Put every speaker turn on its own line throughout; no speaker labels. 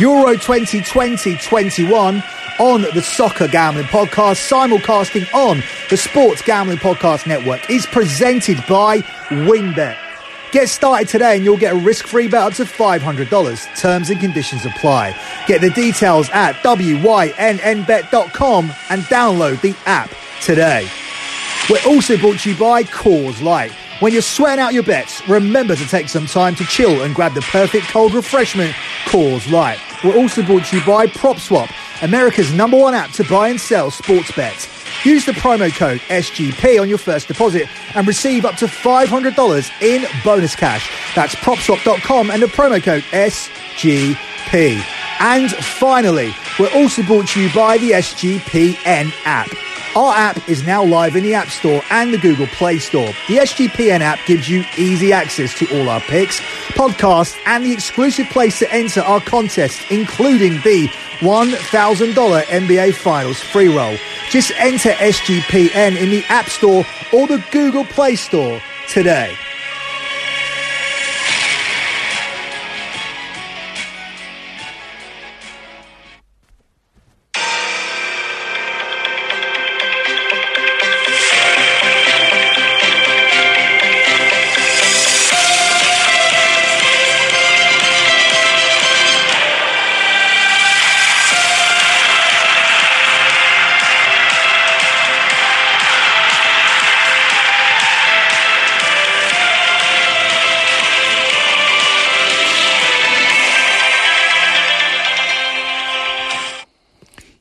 Euro 2020-21 on the Soccer Gambling Podcast, simulcasting on the Sports Gambling Podcast Network, is presented by WynnBET. Get started today and you'll get a risk-free bet up to $500. Terms and conditions apply. Get the details at wynnbet.com and download the app today. We're also brought to you by Coors Light. When you're sweating out your bets, remember to take some time to chill and grab the perfect cold refreshment, Coors Light. We're also brought to you by PropSwap, America's number one app to buy and sell sports bets. Use the promo code SGP on your first deposit and receive up to $500 in bonus cash. That's propswap.com and the promo code SGP. And finally, we're also brought to you by the SGPN app. Our app is now live in the App Store and the Google Play Store. The SGPN app gives you easy access to all our picks, podcasts, and the exclusive place to enter our contest, including the $1,000 NBA Finals free roll. Just enter SGPN in the App Store or the Google Play Store today.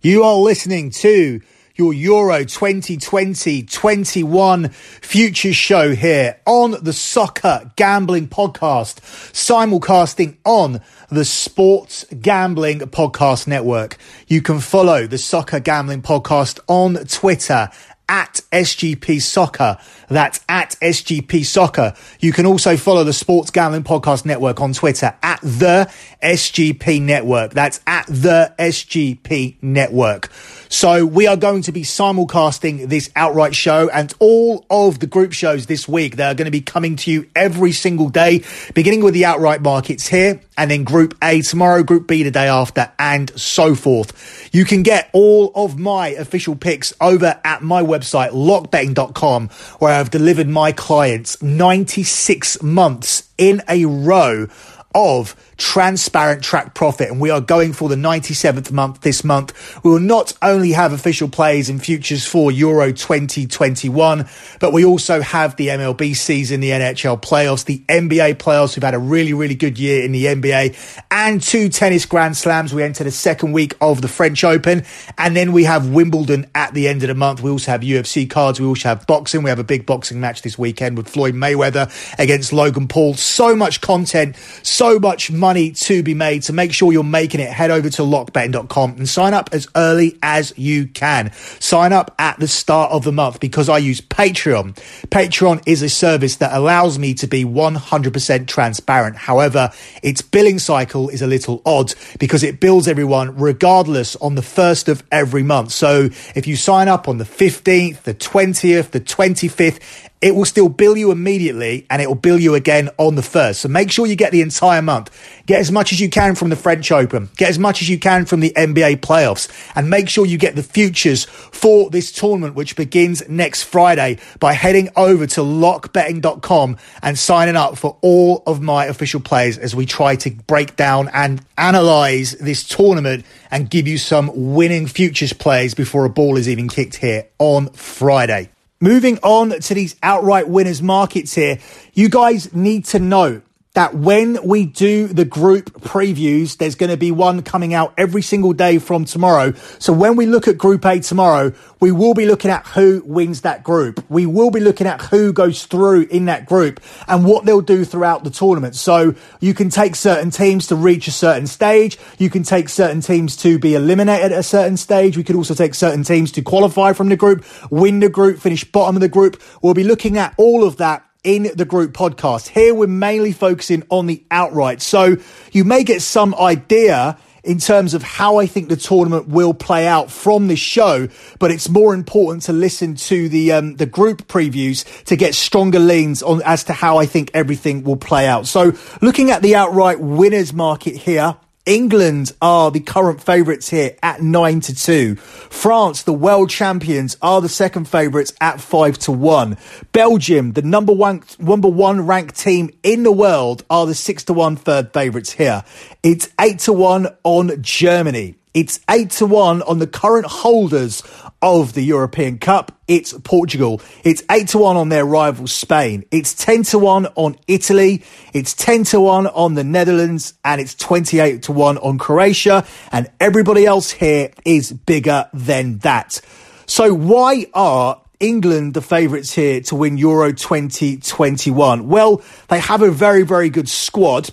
You are listening to your Euro 2020-21 future show here on the Soccer Gambling Podcast, simulcasting on the Sports Gambling Podcast Network. You can follow the Soccer Gambling Podcast on Twitter at SGP Soccer. That's at SGP Soccer. You can also follow the Sports Gambling Podcast Network on Twitter at the SGP Network. That's at the SGP Network. So we are going to be simulcasting this outright show and all of the group shows this week. They are going to be coming to you every single day, beginning with the outright markets here and then group A tomorrow, group B the day after and so forth. You can get all of my official picks over at my website, lockbetting.com, where I've delivered my clients 96 months in a row of transparent track profit and we are going for the 97th month this month. We will not only have official plays and futures for Euro 2021, but we also have the MLB season, the NHL playoffs, the NBA playoffs. We've had a really, really good year in the NBA and two tennis grand slams. We enter the second week of the French Open and then we have Wimbledon at the end of the month. We also have UFC cards. We also have boxing. We have a big boxing match this weekend with Floyd Mayweather against Logan Paul. So much content, so much money to be made. So make sure you're making it. Head over to lockbetting.com and sign up as early as you can. Sign up at the start of the month because I use Patreon. Patreon is a service that allows me to be 100% transparent. However, its billing cycle is a little odd because it bills everyone regardless on the first of every month. So if you sign up on the 15th, the 20th, the 25th, it will still bill you immediately and it will bill you again on the first. So make sure you get the entire month. Get as much as you can from the French Open. Get as much as you can from the NBA playoffs and make sure you get the futures for this tournament, which begins next Friday by heading over to lockbetting.com and signing up for all of my official plays as we try to break down and analyze this tournament and give you some winning futures plays before a ball is even kicked here on Friday. Moving on to these outright winners markets here, you guys need to know that when we do the group previews, there's going to be one coming out every single day from tomorrow. So when we look at Group A tomorrow, we will be looking at who wins that group. We will be looking at who goes through in that group and what they'll do throughout the tournament. So you can take certain teams to reach a certain stage. You can take certain teams to be eliminated at a certain stage. We could also take certain teams to qualify from the group, win the group, finish bottom of the group. We'll be looking at all of that in the group podcast. Here we're mainly focusing on the outright. So you may get some idea in terms of how I think the tournament will play out from this show, but it's more important to listen to the um, the group previews to get stronger leans on as to how I think everything will play out. So looking at the outright winners market here England are the current favourites here at 9 to 2. France, the world champions, are the second favourites at 5 to 1. Belgium, the number one, number one ranked team in the world, are the 6 to 1 third favourites here. It's 8 to 1 on Germany. It's 8 to 1 on the current holders of the European Cup. It's Portugal. It's 8 to 1 on their rival Spain. It's 10 to 1 on Italy. It's 10 to 1 on the Netherlands and it's 28 to 1 on Croatia. And everybody else here is bigger than that. So why are England the favourites here to win Euro 2021? Well, they have a very, very good squad.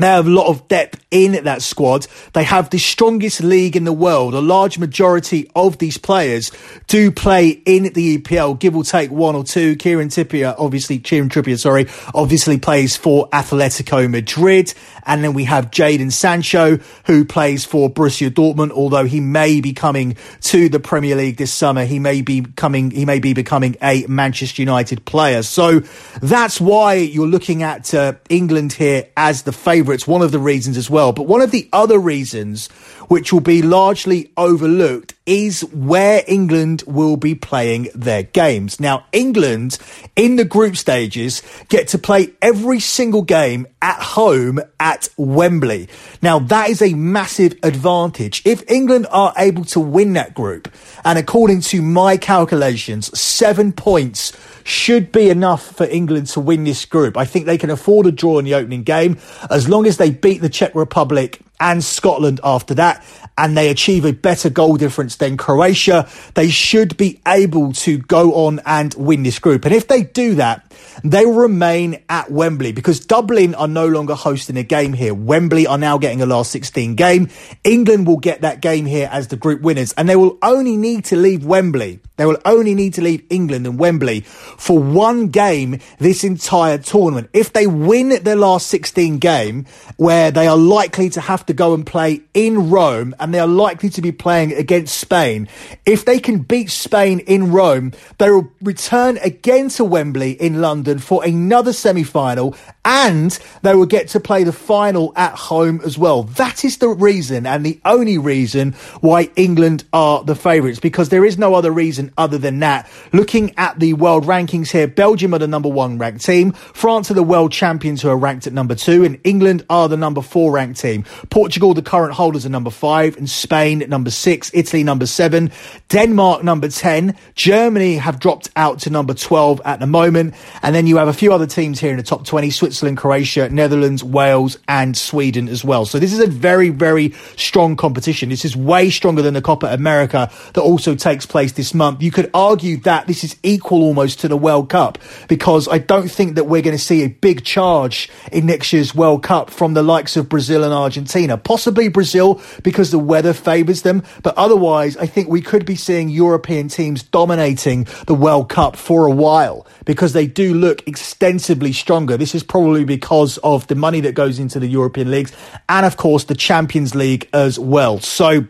They have a lot of depth in that squad. They have the strongest league in the world. A large majority of these players do play in the EPL, give or take one or two. Kieran Trippier, obviously, Kieran Trippier, sorry, obviously plays for Atletico Madrid. And then we have Jadon Sancho, who plays for Borussia Dortmund, although he may be coming to the Premier League this summer. He may be coming, he may be becoming a Manchester United player. So that's why you're looking at uh, England here as the favourites. One of the reasons as well. But one of the other reasons, which will be largely overlooked, is where England will be playing their games. Now, England in the group stages get to play every single game at home at Wembley. Now, that is a massive advantage. If England are able to win that group, and according to my calculations, seven points should be enough for England to win this group. I think they can afford a draw in the opening game as long as they beat the Czech Republic and Scotland after that and they achieve a better goal difference than Croatia, they should be able to go on and win this group. And if they do that, they will remain at Wembley because Dublin are no longer hosting a game here. Wembley are now getting a last 16 game. England will get that game here as the group winners and they will only need to leave Wembley. They will only need to leave England and Wembley for one game this entire tournament. If they win their last 16 game where they are likely to have to go and play in Rome and they are likely to be playing against Spain, if they can beat Spain in Rome, they will return again to Wembley in London for another semi-final and they will get to play the final at home as well. That is the reason and the only reason why England are the favourites because there is no other reason other than that. Looking at the world rankings here, Belgium are the number one ranked team. France are the world champions who are ranked at number two and England are the number four ranked team. Portugal, the current holders are number five and Spain number six, Italy number seven, Denmark number 10, Germany have dropped out to number 12 at the moment. And then you have a few other teams here in the top 20, Switzerland, Croatia, Netherlands, Wales, and Sweden as well. So this is a very, very strong competition. This is way stronger than the Copa America that also takes place this month. You could argue that this is equal almost to the World Cup because I don't think that we're going to see a big charge in next year's World Cup from the likes of Brazil and Argentina. Possibly Brazil because the weather favours them, but otherwise I think we could be seeing European teams dominating the World Cup for a while because they do look extensively stronger. This is probably because of the money that goes into the European leagues and of course the Champions League as well. So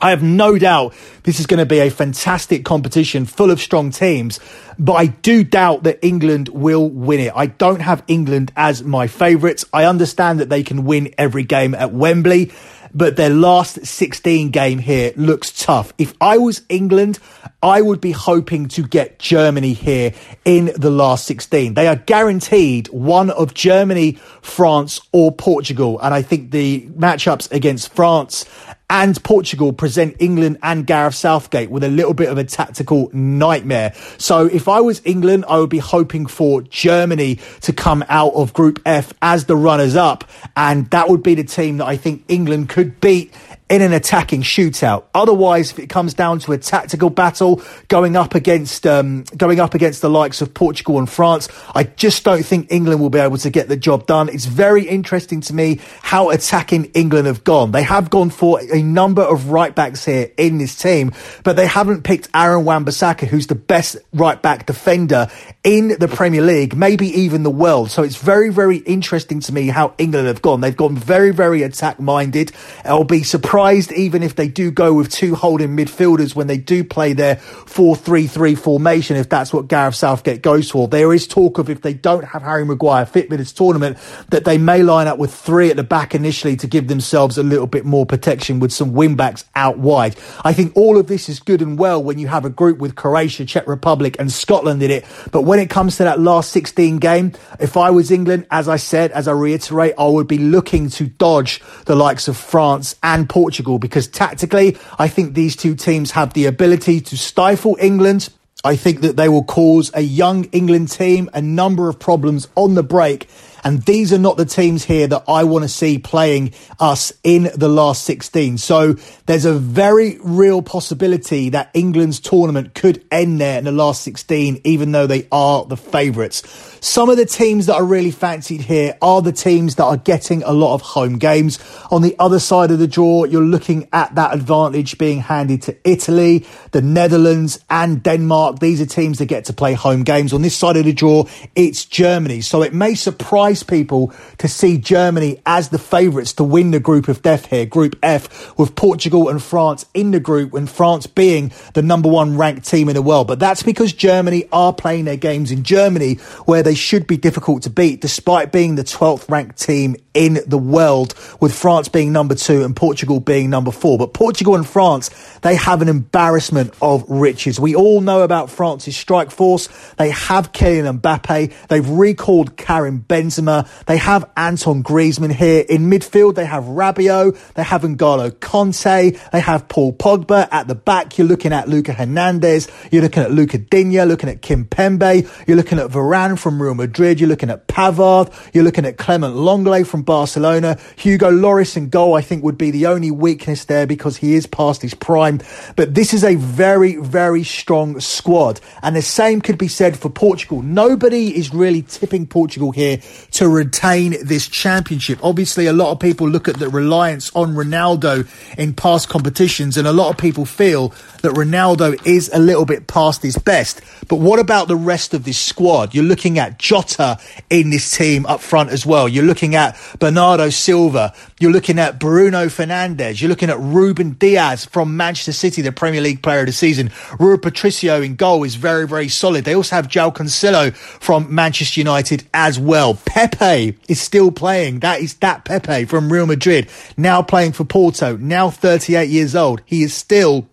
I have no doubt this is going to be a fantastic competition full of strong teams, but I do doubt that England will win it. I don't have England as my favourites. I understand that they can win every game at Wembley, but their last 16 game here looks tough. If I was England, I would be hoping to get Germany here in the last 16. They are guaranteed one of Germany, France, or Portugal. And I think the matchups against France and Portugal present England and Gareth Southgate with a little bit of a tactical nightmare. So if I was England, I would be hoping for Germany to come out of Group F as the runners up. And that would be the team that I think England could beat in an attacking shootout. Otherwise, if it comes down to a tactical battle going up against um, going up against the likes of Portugal and France, I just don't think England will be able to get the job done. It's very interesting to me how attacking England have gone. They have gone for a number of right backs here in this team, but they haven't picked Aaron Wan-Bissaka, who's the best right back defender in the Premier League, maybe even the world. So it's very, very interesting to me how England have gone. They've gone very, very attack minded. I'll be surprised even if they do go with two holding midfielders when they do play their 4 3 3 formation, if that's what Gareth Southgate goes for. There is talk of if they don't have Harry Maguire fit for this tournament, that they may line up with three at the back initially to give themselves a little bit more protection with some wing backs out wide. I think all of this is good and well when you have a group with Croatia, Czech Republic, and Scotland in it. But when it comes to that last 16 game, if I was England, as I said, as I reiterate, I would be looking to dodge the likes of France and Portugal because tactically, I think these two teams have the ability to stifle England. I think that they will cause a young England team a number of problems on the break and these are not the teams here that I want to see playing us in the last 16. So there's a very real possibility that England's tournament could end there in the last 16, even though they are the favourites. Some of the teams that are really fancied here are the teams that are getting a lot of home games. On the other side of the draw, you're looking at that advantage being handed to Italy, the Netherlands, and Denmark. These are teams that get to play home games. On this side of the draw, it's Germany. So it may surprise people to see Germany as the favourites to win the group of death here, Group F, with Portugal and France in the group, and France being the number one ranked team in the world. But that's because Germany are playing their games in Germany, where they should be difficult to beat, despite being the 12th ranked team in the world, with France being number two and Portugal being number four. But Portugal and France, they have an embarrassment of riches. We all know about France's strike force. They have Kylian Mbappe. They've recalled Karim Benzema. They have Anton Griezmann here. In midfield, they have Rabiot. They have N'Golo Kante. They have Paul Pogba. At the back, you're looking at Luca Hernandez. You're looking at Luca Digne, looking at Kimpembe. You're looking at Varane from Real Madrid. You're looking at Pavard. You're looking at Clement Lenglet from Barcelona. Hugo Lloris and goal, I think, would be the only weakness there because he is past his prime. But this is a very, very strong squad. And the same could be said for Portugal. Nobody is really tipping Portugal here to retain this championship. Obviously, a lot of people look at the reliance on Ronaldo in past competitions, and a lot of people feel that Ronaldo is a little bit past his best. But what about the rest of this squad? You're looking at Jota in this team up front as well. You're looking at Bernardo Silva. You're looking at Bruno Fernandes. You're looking at Ruben Dias from Manchester City, the Premier League player of the season. Rui Patricio in goal is very, very solid. They also have João Cancelo from Manchester United as well. Pepe is still playing. That is that Pepe from Real Madrid, now playing for Porto, now 38 years old. He is still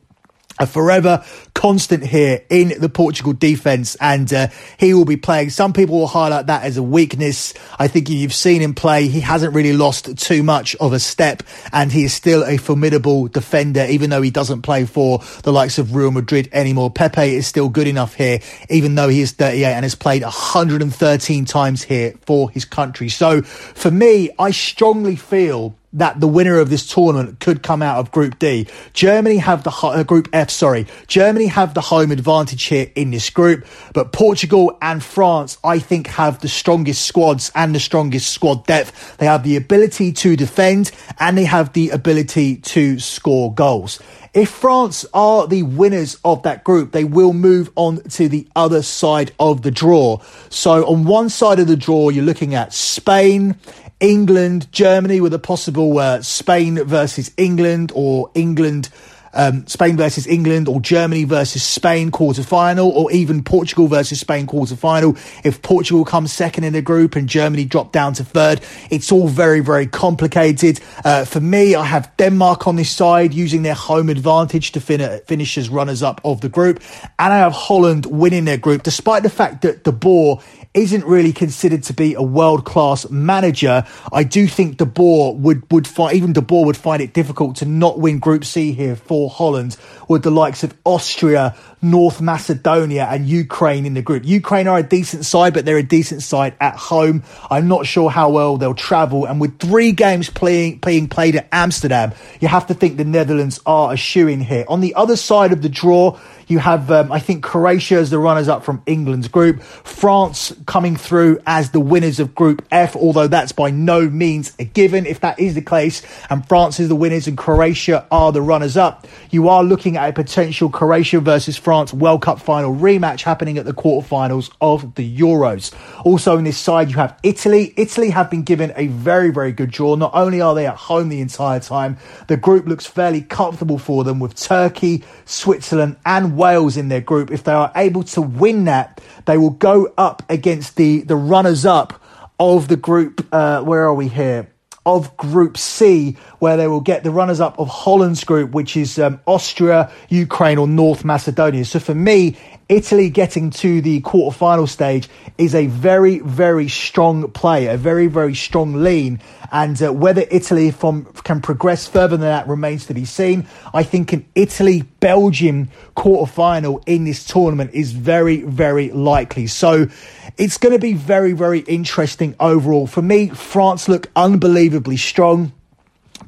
a forever constant here in the Portugal defence, and uh, he will be playing. Some people will highlight that as a weakness. I think you've seen him play. He hasn't really lost too much of a step, and he is still a formidable defender, even though he doesn't play for the likes of Real Madrid anymore. Pepe is still good enough here, even though he is 38 and has played 113 times here for his country. So for me, I strongly feel that the winner of this tournament could come out of Group D. Germany have the uh, Group F, sorry. Germany have the home advantage here in this group, but Portugal and France, I think, have the strongest squads and the strongest squad depth. They have the ability to defend and they have the ability to score goals. If France are the winners of that group, they will move on to the other side of the draw. So on one side of the draw, you're looking at Spain, England, Germany with a possible uh, Spain versus England or England, um, Spain versus England or Germany versus Spain quarter final or even Portugal versus Spain quarter final. If Portugal comes second in the group and Germany drop down to third, it's all very, very complicated. Uh, for me, I have Denmark on this side using their home advantage to fin- finish as runners up of the group. And I have Holland winning their group, despite the fact that De Boer isn't really considered to be a world class manager. I do think De Boer would would find even De Boer would find it difficult to not win Group C here for Holland with the likes of Austria, North Macedonia, and Ukraine in the group. Ukraine are a decent side, but they're a decent side at home. I'm not sure how well they'll travel. And with three games playing being played at Amsterdam, you have to think the Netherlands are a shoe in here. On the other side of the draw, you have, um, I think, Croatia as the runners up from England's group. France, coming through as the winners of Group F, although that's by no means a given. If that is the case, and France is the winners and Croatia are the runners up, you are looking at a potential Croatia versus France World Cup final rematch happening at the quarterfinals of the Euros. Also, in this side, you have Italy. Italy have been given a very, very good draw. Not only are they at home the entire time, the group looks fairly comfortable for them with Turkey, Switzerland, and Wales in their group. If they are able to win that, they will go up against the, the runners up of the group. Uh, where are we here? Of Group C, where they will get the runners up of Holland's group, which is um, Austria, Ukraine, or North Macedonia. So for me, Italy getting to the quarterfinal stage is a very, very strong play, a very, very strong lean. And uh, whether Italy from, can progress further than that remains to be seen. I think an Italy Belgium quarterfinal in this tournament is very, very likely. So it's going to be very, very interesting overall. For me, France look unbelievably strong.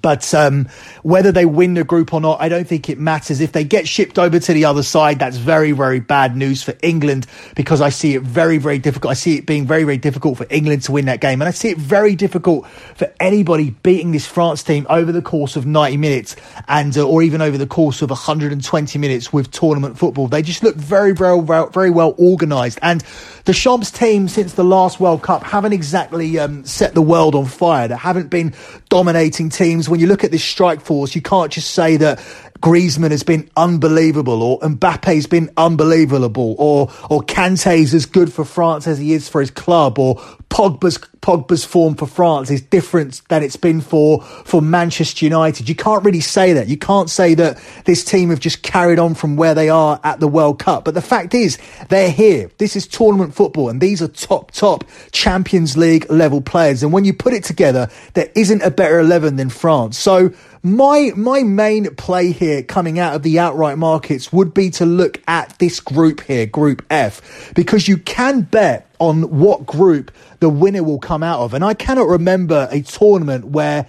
But um, whether they win the group or not, I don't think it matters. If they get shipped over to the other side, that's very, very bad news for England because I see it very, very difficult. I see it being very, very difficult for England to win that game. And I see it very difficult for anybody beating this France team over the course of 90 minutes and uh, or even over the course of 120 minutes with tournament football. They just look very, very, very, well organised. And the Champs team since the last World Cup haven't exactly um, set the world on fire. They haven't been dominating teams. When you look at this strike force, you can't just say that Griezmann has been unbelievable, or Mbappe's been unbelievable, or or Kante's as good for France as he is for his club, or Pogba's Pogba's form for France is different than it's been for for Manchester United. You can't really say that. You can't say that this team have just carried on from where they are at the World Cup. But the fact is, they're here. This is tournament football, and these are top top Champions League level players. And when you put it together, there isn't a better eleven than France. So my my main play here coming out of the outright markets would be to look at this group here, Group F, because you can bet on what group the winner will come out of. And I cannot remember a tournament where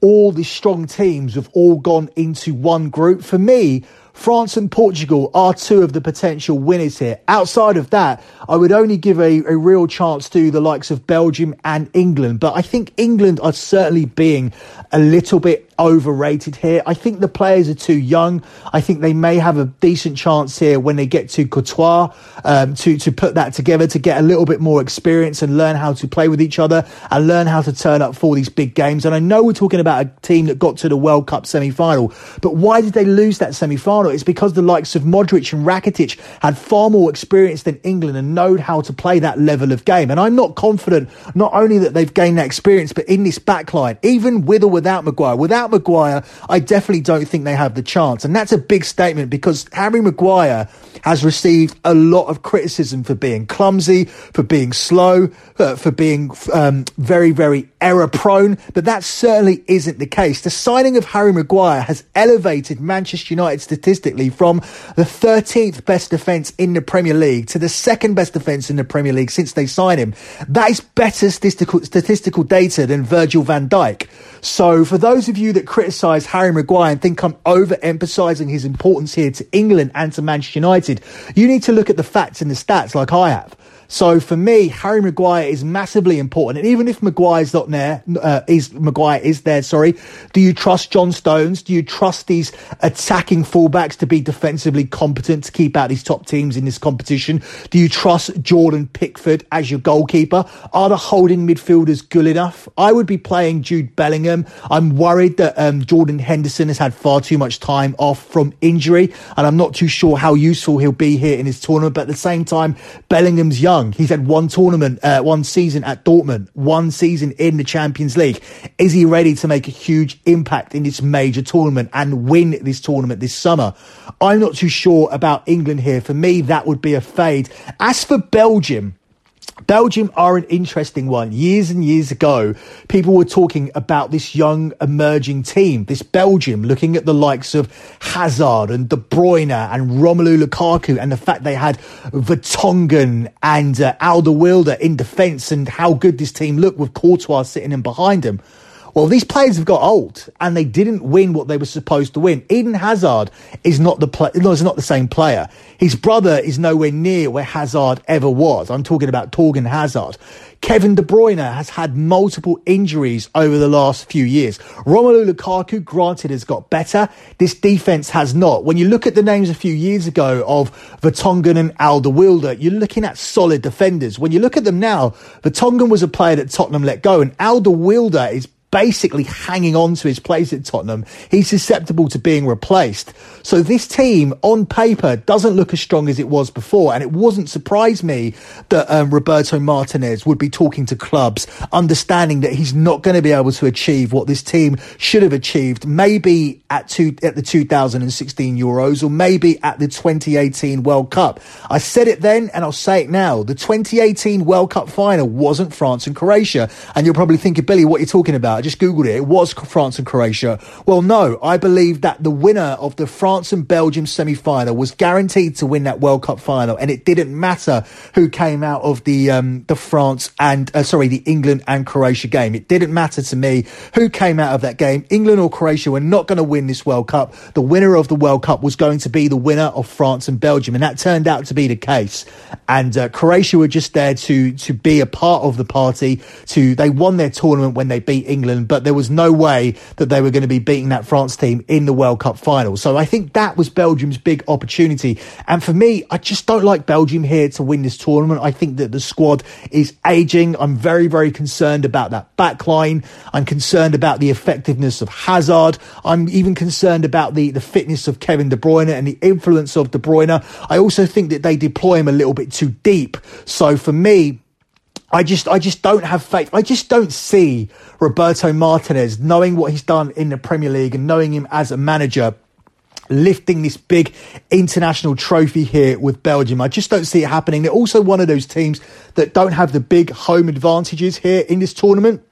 all the strong teams have all gone into one group. For me, France and Portugal are two of the potential winners here. Outside of that, I would only give a, a real chance to the likes of Belgium and England. But I think England are certainly being a little bit overrated here. I think the players are too young. I think they may have a decent chance here when they get to Qatar um, to to put that together to get a little bit more experience and learn how to play with each other and learn how to turn up for these big games. And I know we're talking about a team that got to the World Cup semi final, but why did they lose that semi final? It's because the likes of Modric and Rakitic had far more experience than England and know how to play that level of game. And I'm not confident not only that they've gained that experience, but in this backline, even with or without Maguire, without without Maguire, I definitely don't think they have the chance. And that's a big statement because Harry Maguire has received a lot of criticism for being clumsy, for being slow, uh, for being um, very, very error prone. But that certainly isn't the case. The signing of Harry Maguire has elevated Manchester United statistically from the 13th best defence in the Premier League to the second best defence in the Premier League since they signed him. That is better statistical, statistical data than Virgil van Dijk. So for those of you that criticise Harry Maguire and think I'm overemphasising his importance here to England and to Manchester United, you need to look at the facts and the stats like I have. So for me, Harry Maguire is massively important. And even if Maguire's not there, uh, is Maguire is there, sorry. Do you trust John Stones? Do you trust these attacking fullbacks to be defensively competent to keep out these top teams in this competition? Do you trust Jordan Pickford as your goalkeeper? Are the holding midfielders good enough? I would be playing Jude Bellingham. I'm worried that um, Jordan Henderson has had far too much time off from injury, and I'm not too sure how useful he'll be here in his tournament. But at the same time, Bellingham's young young. He's had one tournament, uh, one season at Dortmund, one season in the Champions League. Is he ready to make a huge impact in this major tournament and win this tournament this summer? I'm not too sure about England here. For me, that would be a fade. As for Belgium, Belgium are an interesting one. Years and years ago, people were talking about this young emerging team, this Belgium, looking at the likes of Hazard and De Bruyne and Romelu Lukaku and the fact they had Vertonghen and uh, Alderweireld in defence and how good this team looked with Courtois sitting in behind them. Well, these players have got old and they didn't win what they were supposed to win. Eden Hazard is not the play, no, is not the same player. His brother is nowhere near where Hazard ever was. I'm talking about Torgan Hazard. Kevin De Bruyne has had multiple injuries over the last few years. Romelu Lukaku, granted, has got better. This defense has not. When you look at the names a few years ago of Vertonghen and Alderweireld, you're looking at solid defenders. When you look at them now, Vertonghen was a player that Tottenham let go, and Alderweireld is basically hanging on to his place at Tottenham. He's susceptible to being replaced. So this team on paper doesn't look as strong as it was before. And it wasn't surprise me that um, Roberto Martinez would be talking to clubs, understanding that he's not going to be able to achieve what this team should have achieved, maybe at two, at the 2016 Euros or maybe at the 2018 World Cup. I said it then and I'll say it now. The 2018 World Cup final wasn't France and Croatia. And you're probably thinking, Billy, what are you talking about? I just Googled it. It was France and Croatia. Well, no, I believe that the winner of the France and Belgium semi final was guaranteed to win that World Cup final. And it didn't matter who came out of the, um, the France and, uh, sorry, the England and Croatia game. It didn't matter to me who came out of that game. England or Croatia were not going to win this World Cup. The winner of the World Cup was going to be the winner of France and Belgium. And that turned out to be the case. And uh, Croatia were just there to, to be a part of the party. To, they won their tournament when they beat England, but there was no way that they were going to be beating that France team in the World Cup final. So I think that was Belgium's big opportunity. And for me, I just don't like Belgium here to win this tournament. I think that the squad is aging. I'm very, very concerned about that back line. I'm concerned about the effectiveness of Hazard. I'm even concerned about the, the fitness of Kevin De Bruyne and the influence of De Bruyne. I also think that they deploy him a little bit too deep. So for me, I just, I just don't have faith. I just don't see Roberto Martinez knowing what he's done in the Premier League and knowing him as a manager lifting this big international trophy here with Belgium. I just don't see it happening. They're also one of those teams that don't have the big home advantages here in this tournament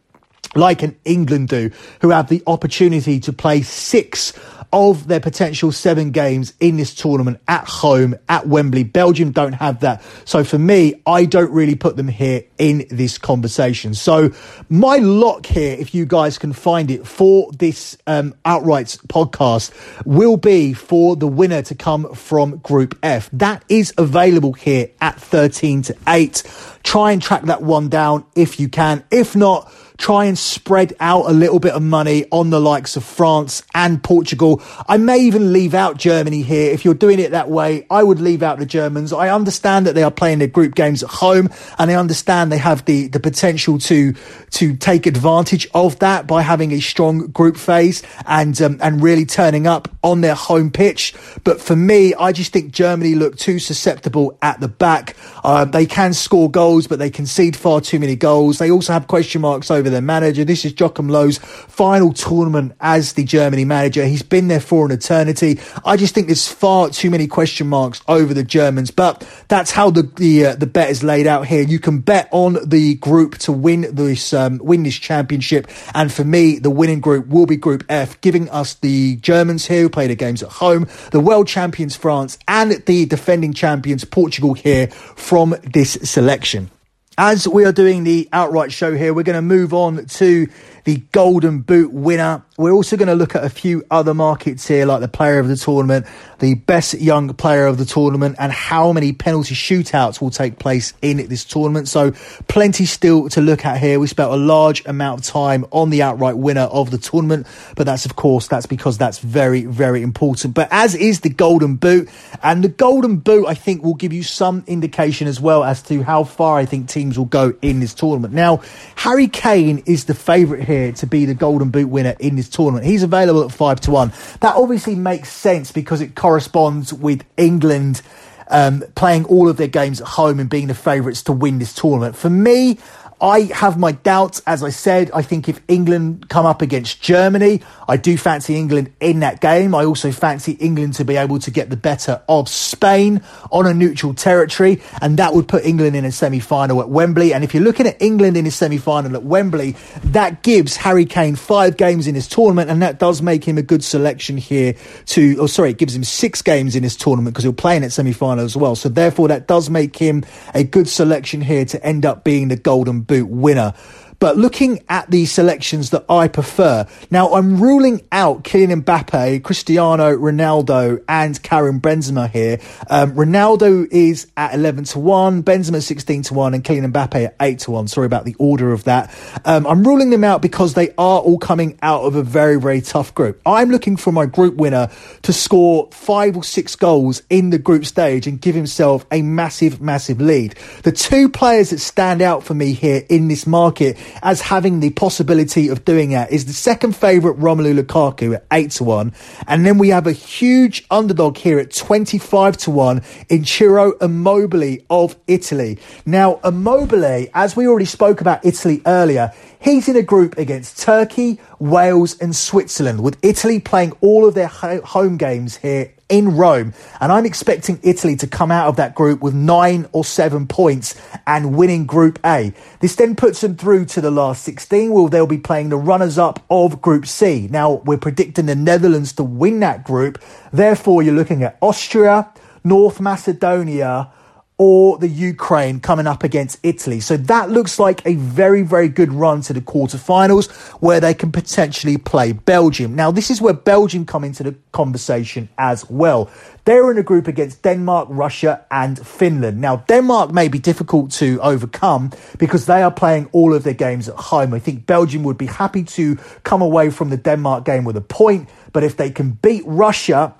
like an England do, who have the opportunity to play six of their potential seven games in this tournament at home at Wembley. Belgium don't have that. So for me, I don't really put them here in this conversation. So my lock here, if you guys can find it for this um, outright podcast, will be for the winner to come from Group F. That is available here at 13 to 8. Try and track that one down if you can. If not, try and spread out a little bit of money on the likes of France and Portugal. I may even leave out Germany here. If you're doing it that way, I would leave out the Germans. I understand that they are playing their group games at home and I understand they have the, the potential to, to take advantage of that by having a strong group phase and, um, and really turning up on their home pitch. But for me, I just think Germany look too susceptible at the back. Uh, they can score goals, but they concede far too many goals. They also have question marks over over their manager. This is Joachim Löw's final tournament as the Germany manager. He's been there for an eternity. I just think there's far too many question marks over the Germans, but that's how the the, uh, the bet is laid out here. You can bet on the group to win this um, win this championship, and for me, the winning group will be Group F, giving us the Germans here who play their games at home, the world champions France, and the defending champions Portugal here from this selection. As we are doing the outright show here, we're going to move on to the Golden Boot winner. We're also going to look at a few other markets here, like the player of the tournament, the best young player of the tournament, and how many penalty shootouts will take place in this tournament. So, plenty still to look at here. We spent a large amount of time on the outright winner of the tournament, but that's, of course, that's because that's very, very important. But as is the Golden Boot, and the Golden Boot, I think, will give you some indication as well as to how far I think teams will go in this tournament. Now, Harry Kane is the favourite here to be the Golden Boot winner in this tournament. He's available at five to one. That obviously makes sense because it corresponds with England um, playing all of their games at home and being the favourites to win this tournament. For me, I have my doubts. As I said, I think if England come up against Germany, I do fancy England in that game. I also fancy England to be able to get the better of Spain on a neutral territory, and that would put England in a semi final at Wembley. And if you're looking at England in a semi final at Wembley, that gives Harry Kane five games in his tournament, and that does make him a good selection here to, oh, sorry, it gives him six games in his tournament because he'll play in that semi final as well. So therefore, that does make him a good selection here to end up being the golden boot winner. But looking at the selections that I prefer, now I'm ruling out Kylian Mbappe, Cristiano Ronaldo, and Karim Benzema here. Um, Ronaldo is at 11 to 1, Benzema 16 to 1, and Kylian Mbappe at 8 to 1. Sorry about the order of that. Um, I'm ruling them out because they are all coming out of a very, very tough group. I'm looking for my group winner to score five or six goals in the group stage and give himself a massive, massive lead. The two players that stand out for me here in this market as having the possibility of doing that is the second favourite Romelu Lukaku at 8 to 1. And then we have a huge underdog here at 25 to 1 in Ciro Immobile of Italy. Now, Immobile, as we already spoke about Italy earlier, He's in a group against Turkey, Wales, and Switzerland, with Italy playing all of their home games here in Rome. And I'm expecting Italy to come out of that group with nine or seven points and winning Group A. This then puts them through to the last 16, where they'll be playing the runners up of Group C. Now, we're predicting the Netherlands to win that group. Therefore, you're looking at Austria, North Macedonia, or the Ukraine coming up against Italy. So that looks like a very, very good run to the quarterfinals where they can potentially play Belgium. Now, this is where Belgium come into the conversation as well. They're in a group against Denmark, Russia, and Finland. Now, Denmark may be difficult to overcome because they are playing all of their games at home. I think Belgium would be happy to come away from the Denmark game with a point, but if they can beat Russia,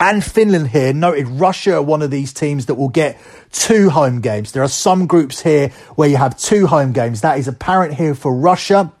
and Finland here noted Russia are one of these teams that will get two home games. There are some groups here where you have two home games. That is apparent here for Russia.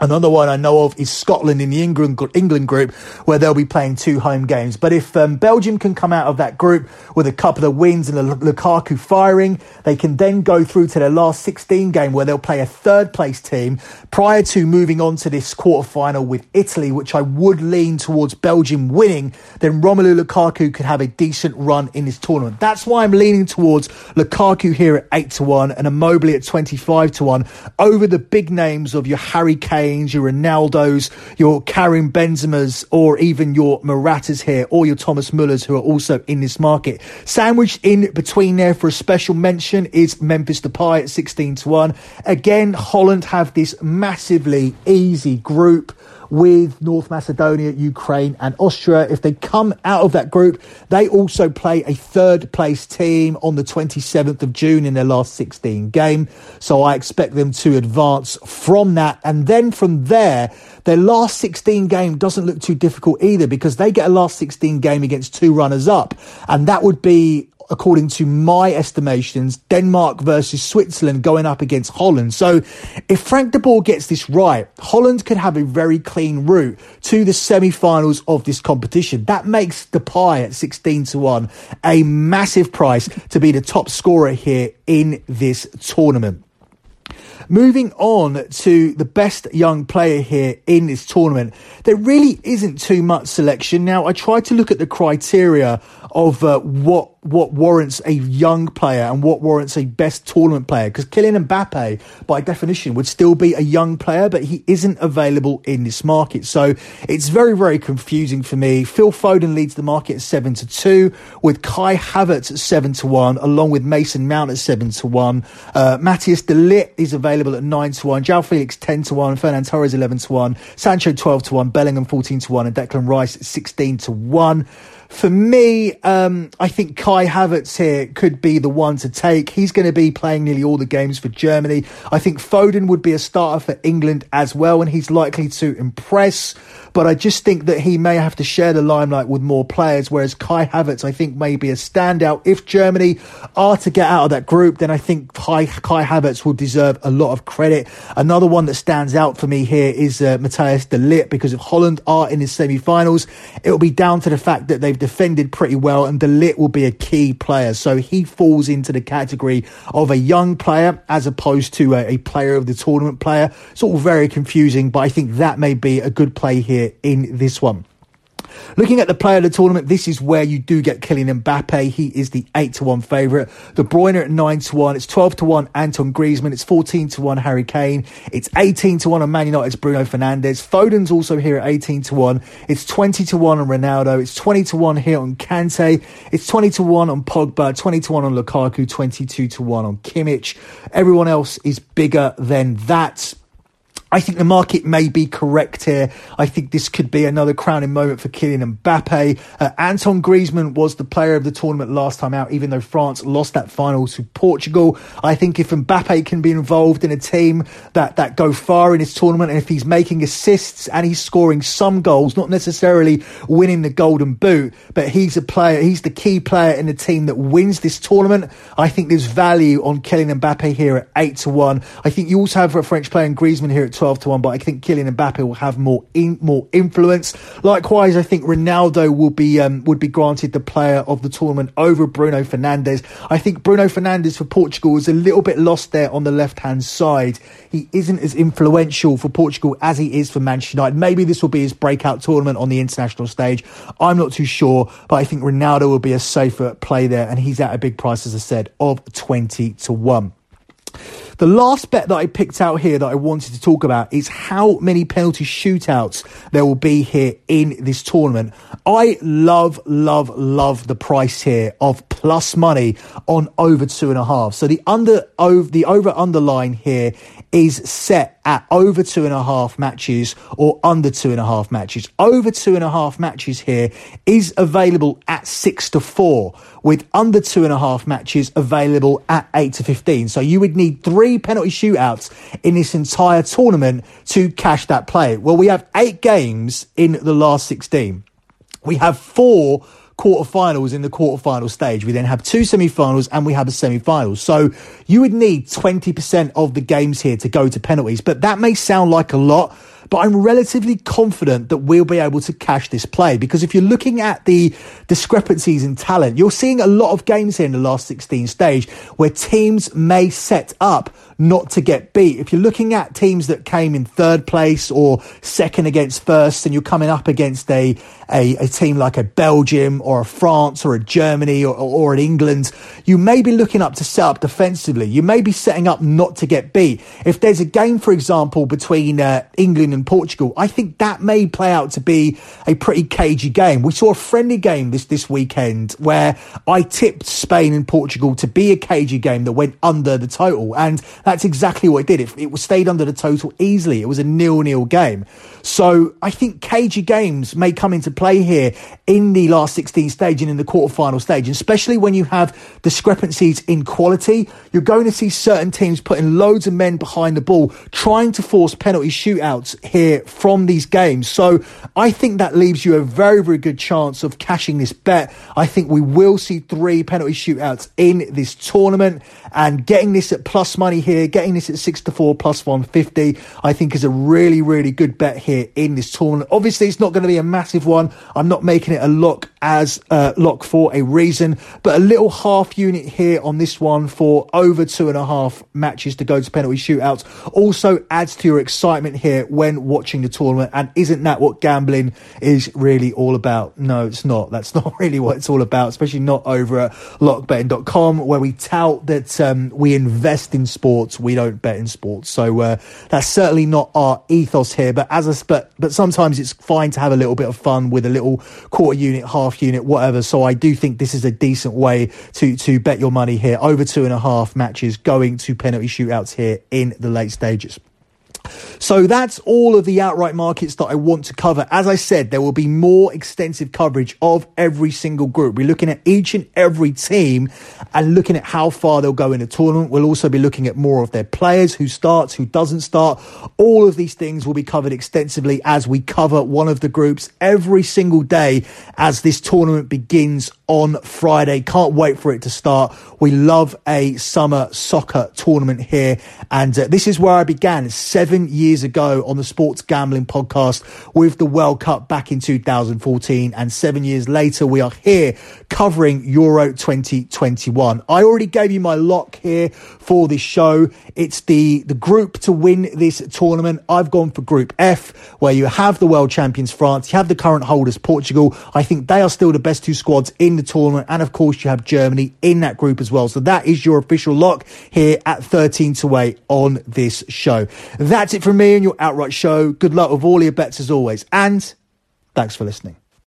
Another one I know of is Scotland in the England England group, where they'll be playing two home games. But if um, Belgium can come out of that group with a couple of wins and a Lukaku firing, they can then go through to their last 16 game, where they'll play a third place team prior to moving on to this quarter final with Italy, which I would lean towards Belgium winning. Then Romelu Lukaku could have a decent run in this tournament. That's why I'm leaning towards Lukaku here at eight to one and a Immobile at 25 to one over the big names of your Harry Kane your Ronaldos, your Karim Benzemas, or even your Moratas here, or your Thomas Mullers who are also in this market. Sandwiched in between there for a special mention is Memphis Depay at 16 to 1. Again, Holland have this massively easy group with North Macedonia, Ukraine, and Austria. If they come out of that group, they also play a third place team on the 27th of June in their last 16 game. So I expect them to advance from that. And then from there, their last 16 game doesn't look too difficult either because they get a last 16 game against two runners up. And that would be according to my estimations, Denmark versus Switzerland going up against Holland. So if Frank de Boer gets this right, Holland could have a very clean route to the semi-finals of this competition. That makes Depay at 16 to 1 a massive price to be the top scorer here in this tournament. Moving on to the best young player here in this tournament, there really isn't too much selection. Now, I tried to look at the criteria of uh, what what warrants a young player and what warrants a best tournament player. Because Kylian Mbappe, by definition, would still be a young player, but he isn't available in this market. So it's very, very confusing for me. Phil Foden leads the market at seven to two, with Kai Havertz at seven to one, along with Mason Mount at seven to one. Uh, Matthias de Ligt is available at nine to one. João Felix ten to one. Ferran Torres eleven to one. Sancho twelve to one. Bellingham fourteen to one, and Declan Rice sixteen to one. For me, um, I think Kai Havertz here could be the one to take. He's going to be playing nearly all the games for Germany. I think Foden would be a starter for England as well, and he's likely to impress. But I just think that he may have to share the limelight with more players, whereas Kai Havertz, I think, may be a standout. If Germany are to get out of that group, then I think Kai, Kai Havertz will deserve a lot of credit. Another one that stands out for me here is uh, Matthias de Ligt, because if Holland are in the semi-finals, it will be down to the fact that they've defended pretty well, and de Ligt will be a key player. So he falls into the category of a young player as opposed to a, a player of the tournament player. It's all very confusing, but I think that may be a good play here in this one. Looking at the player of the tournament, this is where you do get Kylian Mbappe. He is the 8 to 1 favourite. De Bruyne at 9 to 1. It's 12 to 1 Anton Griezmann. It's 14 to 1 Harry Kane. It's 18 to 1 on Man United's Bruno Fernandes. Foden's also here at 18 to 1. It's 20 to 1 on Ronaldo. It's 20 to 1 here on Kante. It's 20 to 1 on Pogba. 20 to 1 on Lukaku. 22 to 1 on Kimmich. Everyone else is bigger than that. I think the market may be correct here. I think this could be another crowning moment for Kylian Mbappe. Uh, Anton Griezmann was the player of the tournament last time out, even though France lost that final to Portugal. I think if Mbappe can be involved in a team that, that go far in this tournament, and if he's making assists and he's scoring some goals, not necessarily winning the golden boot, but he's a player, he's the key player in the team that wins this tournament. I think there's value on Kylian Mbappe here at 8 to 1. I think you also have a French player in Griezmann here at 12 to 1, but I think Kylian Mbappe will have more in, more influence. Likewise, I think Ronaldo will be um, would be granted the player of the tournament over Bruno Fernandes. I think Bruno Fernandes for Portugal is a little bit lost there on the left hand side. He isn't as influential for Portugal as he is for Manchester United. Maybe this will be his breakout tournament on the international stage. I'm not too sure, but I think Ronaldo will be a safer play there, and he's at a big price, as I said, of 20 to 1. The last bet that I picked out here that I wanted to talk about is how many penalty shootouts there will be here in this tournament. I love, love, love the price here of plus money on over two and a half. So the under over the over underline here is set at over two and a half matches or under two and a half matches. Over two and a half matches here is available at six to four, with under two and a half matches available at eight to 15. So you would need three penalty shootouts in this entire tournament to cash that play. Well, we have eight games in the last 16. We have four quarterfinals in the quarterfinal stage. We then have two semi-finals and we have a semi-final. So you would need 20% of the games here to go to penalties, but that may sound like a lot. But I'm relatively confident that we'll be able to cash this play because if you're looking at the discrepancies in talent, you're seeing a lot of games here in the last 16 stage where teams may set up not to get beat. If you're looking at teams that came in third place or second against first, and you're coming up against a, a, a team like a Belgium or a France or a Germany or, or an England, you may be looking up to set up defensively. You may be setting up not to get beat. If there's a game, for example, between uh, England and Portugal, I think that may play out to be a pretty cagey game. We saw a friendly game this, this weekend where I tipped Spain and Portugal to be a cagey game that went under the total. And that's exactly what it did. It, it stayed under the total easily. It was a nil-nil game. So I think cagey games may come into play here in the last 16 stage and in the quarterfinal stage, especially when you have discrepancies in quality. You're going to see certain teams putting loads of men behind the ball, trying to force penalty shootouts here from these games. So I think that leaves you a very, very good chance of cashing this bet. I think we will see three penalty shootouts in this tournament and getting this at plus money here, getting this at six to four plus 150, I think is a really, really good bet here in this tournament. Obviously, it's not going to be a massive one. I'm not making it a lock as uh, lock for a reason, but a little half unit here on this one for over two and a half matches to go to penalty shootouts also adds to your excitement here when watching the tournament. And isn't that what gambling is really all about? No, it's not. That's not really what it's all about, especially not over at lockbetting.com where we tout that um, we invest in sports. We don't bet in sports. So uh, that's certainly not our ethos here. But as a, but, but sometimes it's fine to have a little bit of fun with a little quarter unit, half half unit, whatever. So I do think this is a decent way to to bet your money here. Over two and a half matches going to penalty shootouts here in the late stages. So that's all of the outright markets that I want to cover. As I said, there will be more extensive coverage of every single group. We're looking at each and every team and looking at how far they'll go in the tournament. We'll also be looking at more of their players, who starts, who doesn't start. All of these things will be covered extensively as we cover one of the groups every single day as this tournament begins on Friday. Can't wait for it to start. We love a summer soccer tournament here. And uh, this is where I began seven years ago on the Sports Gambling Podcast with the World Cup back in 2014. And seven years later, we are here covering Euro 2021. I already gave you my lock here for this show. It's the, the group to win this tournament. I've gone for Group F, where you have the world champions France, you have the current holders Portugal. I think they are still the best two squads in the tournament. And of course, you have Germany in that group as well. So that is your official lock here at 13 to 8 on this show. That's it from me and your outright show. Good luck with all your bets as always. And thanks for listening.